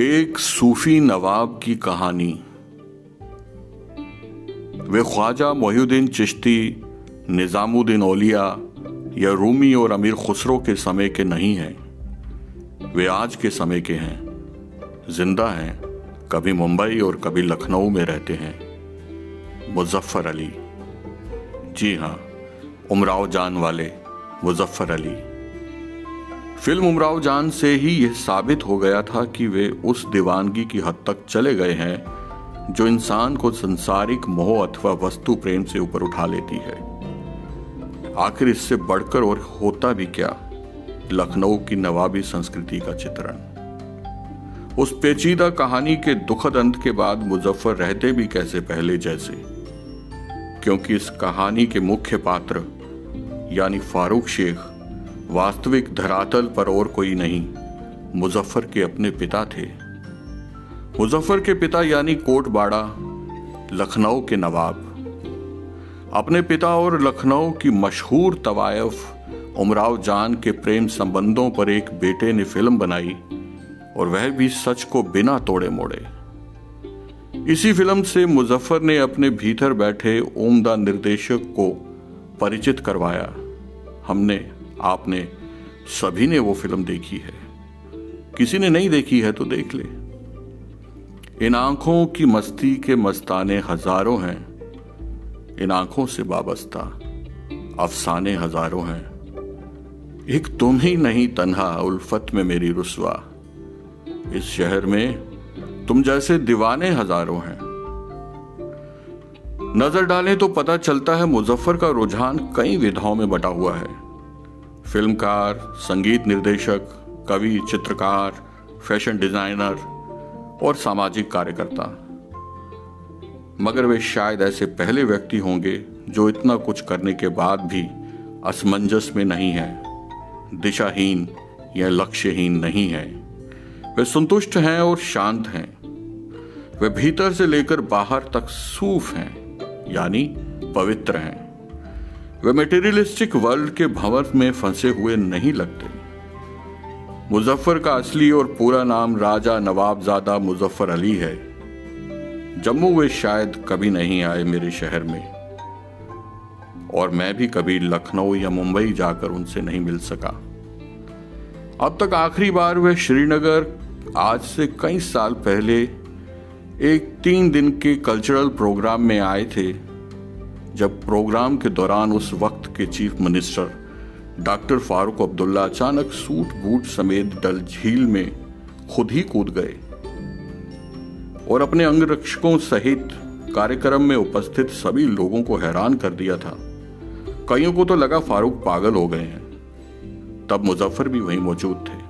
एक सूफी नवाब की कहानी। वे ख्वाजा मोहुद्दीन चिश्ती, निज़ामुद्दीन ओलिया या रूमी और अमीर खुसरो के समय के नहीं हैं। वे आज के समय के हैं। ज़िंदा हैं, कभी मुंबई और कभी लखनऊ में रहते हैं। मुजफ्फर अली। जी हाँ उमराव जान वाले मुजफ्फर अली। फ़िल्म उमराव जान से ही यह साबित हो गया था कि वे उस दीवानगी की हद तक चले गए हैं, जो इंसान को संसारिक मोह अथवा वस्तु प्रेम से ऊपर उठा लेती है। आखिर इससे बढ़कर और होता भी क्या? लखनऊ की नवाबी संस्कृति का चित्रण। उस पेचीदा कहानी के दुखद अंत के बाद मुजफ्फर रहते भी कैसे पहले जैसे? क्योंकि इस कहानी के मुख्य पात्र, यानी फारूक शेख वास्तविक धरातल पर और कोई नहीं। मुजफ्फर के अपने पिता थे। मुजफ्फर के पिता यानी कोटबाड़ा, लखनऊ के नवाब। अपने पिता और लखनऊ की मशहूर तवायफ, उमराव जान के प्रेम संबंधों पर एक बेटे ने फ़िल्म बनाई और वह भी सच को बिना तोड़े मोड़े। इसी फ़िल्म से मुजफ्फर ने अपने भीतर बैठे उम्दा निर्देशक को परिचित करवाया। हमने आपने सभी ने वो फ़िल्म देखी है। किसी ने नहीं देखी है तो देख ले। इन आँखों की मस्ती के मस्ताने हज़ारों हैं। इन आँखों से वाबस्ता अफसाने हज़ारों हैं। एक तुम ही नहीं तन्हा उल्फत में मेरी रुसवा। इस शहर में तुम जैसे दीवाने हज़ारों हैं। नज़र डालें तो पता चलता है मुजफ्फर का रुझान कई विधाओं में बटा हुआ है। फिल्मकार, संगीत निर्देशक, कवि, चित्रकार, फ़ैशन डिज़ाइनर और सामाजिक कार्यकर्ता। मगर वे शायद ऐसे पहले व्यक्ति होंगे जो इतना कुछ करने के बाद भी असमंजस में नहीं है। दिशाहीन या लक्ष्यहीन नहीं है। वे संतुष्ट हैं और शांत हैं। वे भीतर से लेकर बाहर तक सूफ हैं, यानी पवित्र हैं। वे मेटेरियलिस्टिक वर्ल्ड के भंवर में फंसे हुए नहीं लगते। मुजफ्फर का असली और पूरा नाम राजा नवाबजादा मुजफ्फर अली है। जम्मू वे शायद कभी नहीं आए मेरे शहर में। और मैं भी कभी लखनऊ या मुंबई जाकर उनसे नहीं मिल सका। अब तक आखिरी बार वे श्रीनगर आज से कई साल पहले एक तीन दिन के कल्चरल प्रोग्राम में आए थे। जब प्रोग्राम के दौरान उस वक्त के chief minister, doctor Farooq Abdullah अचानक सूट बूट समेत डल झील में खुद ही कूद गए और अपने अंगरक्षकों सहित कार्यक्रम में उपस्थित सभी लोगों को हैरान कर दिया था। कईयों को तो लगा फारूक पागल हो गए हैं। तब मुजफ्फर भी वहीं मौजूद थे।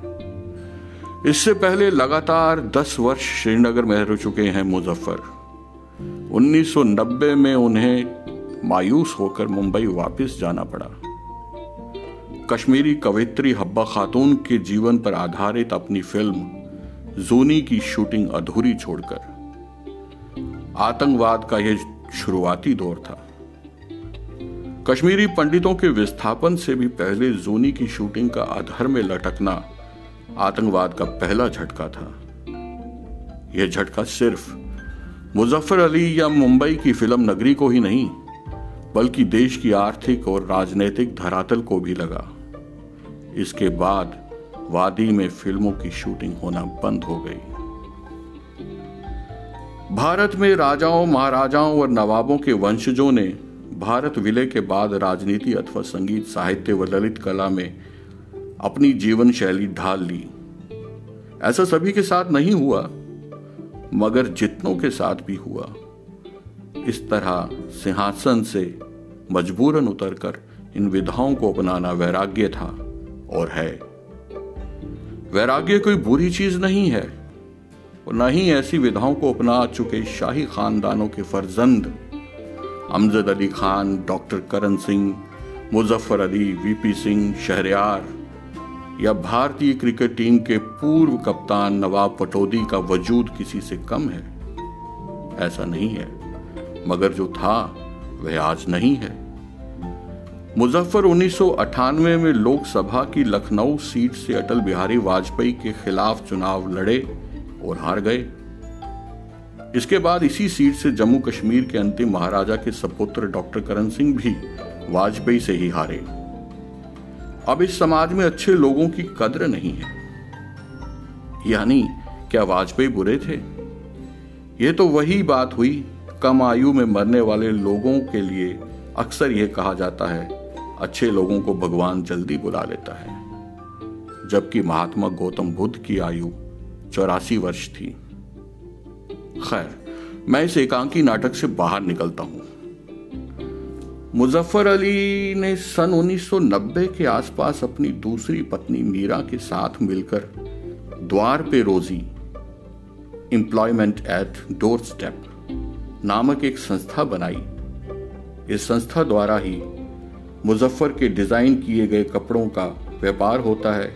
इससे पहले लगातार दस वर्ष श्रीनगर में रह चुके हैं मुजफ्फर। 1990 में उन्हें मायूस होकर मुंबई वापस जाना पड़ा। कश्मीरी कवित्री हब्बा खातून के जीवन पर आधारित अपनी फ़िल्म, जूनी की शूटिंग अधूरी छोड़कर। आतंकवाद का यह शुरुआती दौर था। कश्मीरी पंडितों के विस्थापन से भी पहले जूनी की शूटिंग का अधर में लटकना आतंकवाद का पहला झटका था। यह झटका सिर्फ़ मुजफ्फर अली या मुंबई की फ़िल्म नगरी को ही नहीं बल्कि देश की आर्थिक और राजनीतिक धरातल को भी लगा। इसके बाद वादी में फ़िल्मों की शूटिंग होना बंद हो गई। भारत में राजाओं, महाराजाओं और नवाबों के वंशजों ने भारत विलय के बाद राजनीति अथवा संगीत, साहित्य व ललित कला में अपनी जीवन शैली ढाल ली। ऐसा सभी के साथ नहीं हुआ, मगर जितनों के साथ भी हुआ। इस तरह सिंहासन से मजबूरन उतरकर इन विधाओं को अपनाना वैराग्य था और है। वैराग्य कोई बुरी चीज़ नहीं है और न ही ऐसी विधाओं को अपना चुके शाही खानदानों के फर्जंद। अमजद अली खान, डॉक्टर करण सिंह, मुजफ्फर अली, वीपी सिंह, शहरयार या भारतीय क्रिकेट टीम के पूर्व कप्तान नवाब पटौदी का वजूद किसी से कम है। ऐसा नहीं है। मगर जो था, वह आज नहीं है। मुजफ्फर उन्नीस सौ अठानवे में लोकसभा की लखनऊ सीट से अटल बिहारी वाजपेयी के खिलाफ चुनाव लड़े और हार गए। इसके बाद इसी सीट से जम्मू कश्मीर के अंतिम महाराजा के सपुत्र डॉक्टर करण सिंह भी वाजपेयी से ही हारे। अब इस समाज में अच्छे लोगों की कद्र नहीं है। यानी, क्या वाजपेयी बुरे थे? यह तो वही बात हुई कम आयु में मरने वाले लोगों के लिए अक्सर यह कहा जाता है, अच्छे लोगों को भगवान जल्दी बुला लेता है। जबकि महात्मा गौतम बुद्ध की आयु चौरासी वर्ष थी। खैर, मैं इस एकांकी नाटक से बाहर निकलता हूँ। मुजफ्फर अली ने सन 1990 के आसपास अपनी दूसरी पत्नी मीरा के साथ मिलकर द्वार पे रोजी एम्प्लॉयमेंट एट डोर स्टेप नामक एक संस्था बनाई। इस संस्था द्वारा ही मुजफ्फर के डिज़ाइन किए गए कपड़ों का व्यापार होता है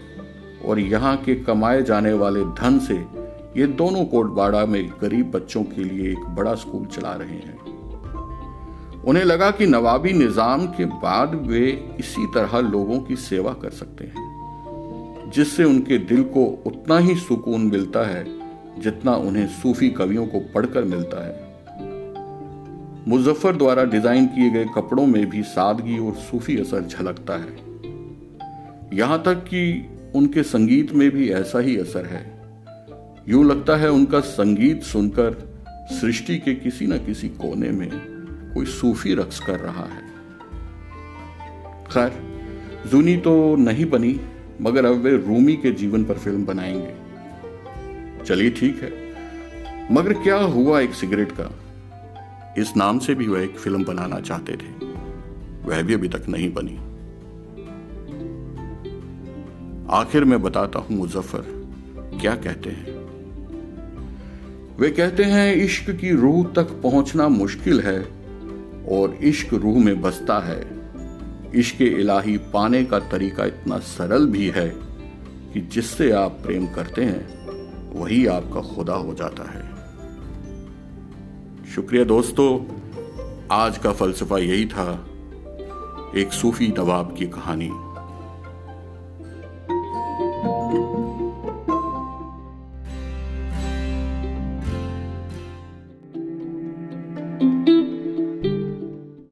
और यहाँ के कमाए जाने वाले धन से ये दोनों कोटबाड़ा में गरीब बच्चों के लिए एक बड़ा स्कूल चला रहे हैं। उन्हें लगा कि नवाबी निज़ाम के बाद वे इसी तरह लोगों की सेवा कर सकते हैं, जिससे उनके दिल को उतना ही सुकून मिलता है जितना उन्हें सूफी कवियों को पढ़कर मिलता है। मुजफ्फर द्वारा डिज़ाइन किए गए कपड़ों में भी सादगी और सूफी असर झलकता है। यहाँ तक कि उनके संगीत में भी ऐसा ही असर है। यूँ लगता है उनका संगीत सुनकर सृष्टि के किसी न किसी कोने में कोई सूफी रक्स कर रहा है। खैर, जूनी तो नहीं बनी, मगर अब वे रूमी के जीवन पर फ़िल्म बनाएँगे। चलिए ठीक है, मगर क्या हुआ एक सिगरेट का? इस नाम से भी वह एक फ़िल्म बनाना चाहते थे। वह भी अभी तक नहीं बनी। आखिर में बताता हूँ मुजफ्फर, क्या कहते हैं। वे कहते हैं, इश्क की रूह तक पहुँचना मुश्किल है और इश्क रूह में बसता है। इश्क इलाही पाने का तरीका इतना सरल भी है कि जिससे आप प्रेम करते हैं, वही आपका खुदा हो जाता है। शुक्रिया दोस्तों। आज का फलसफा यही था एक सूफी नवाब की कहानी।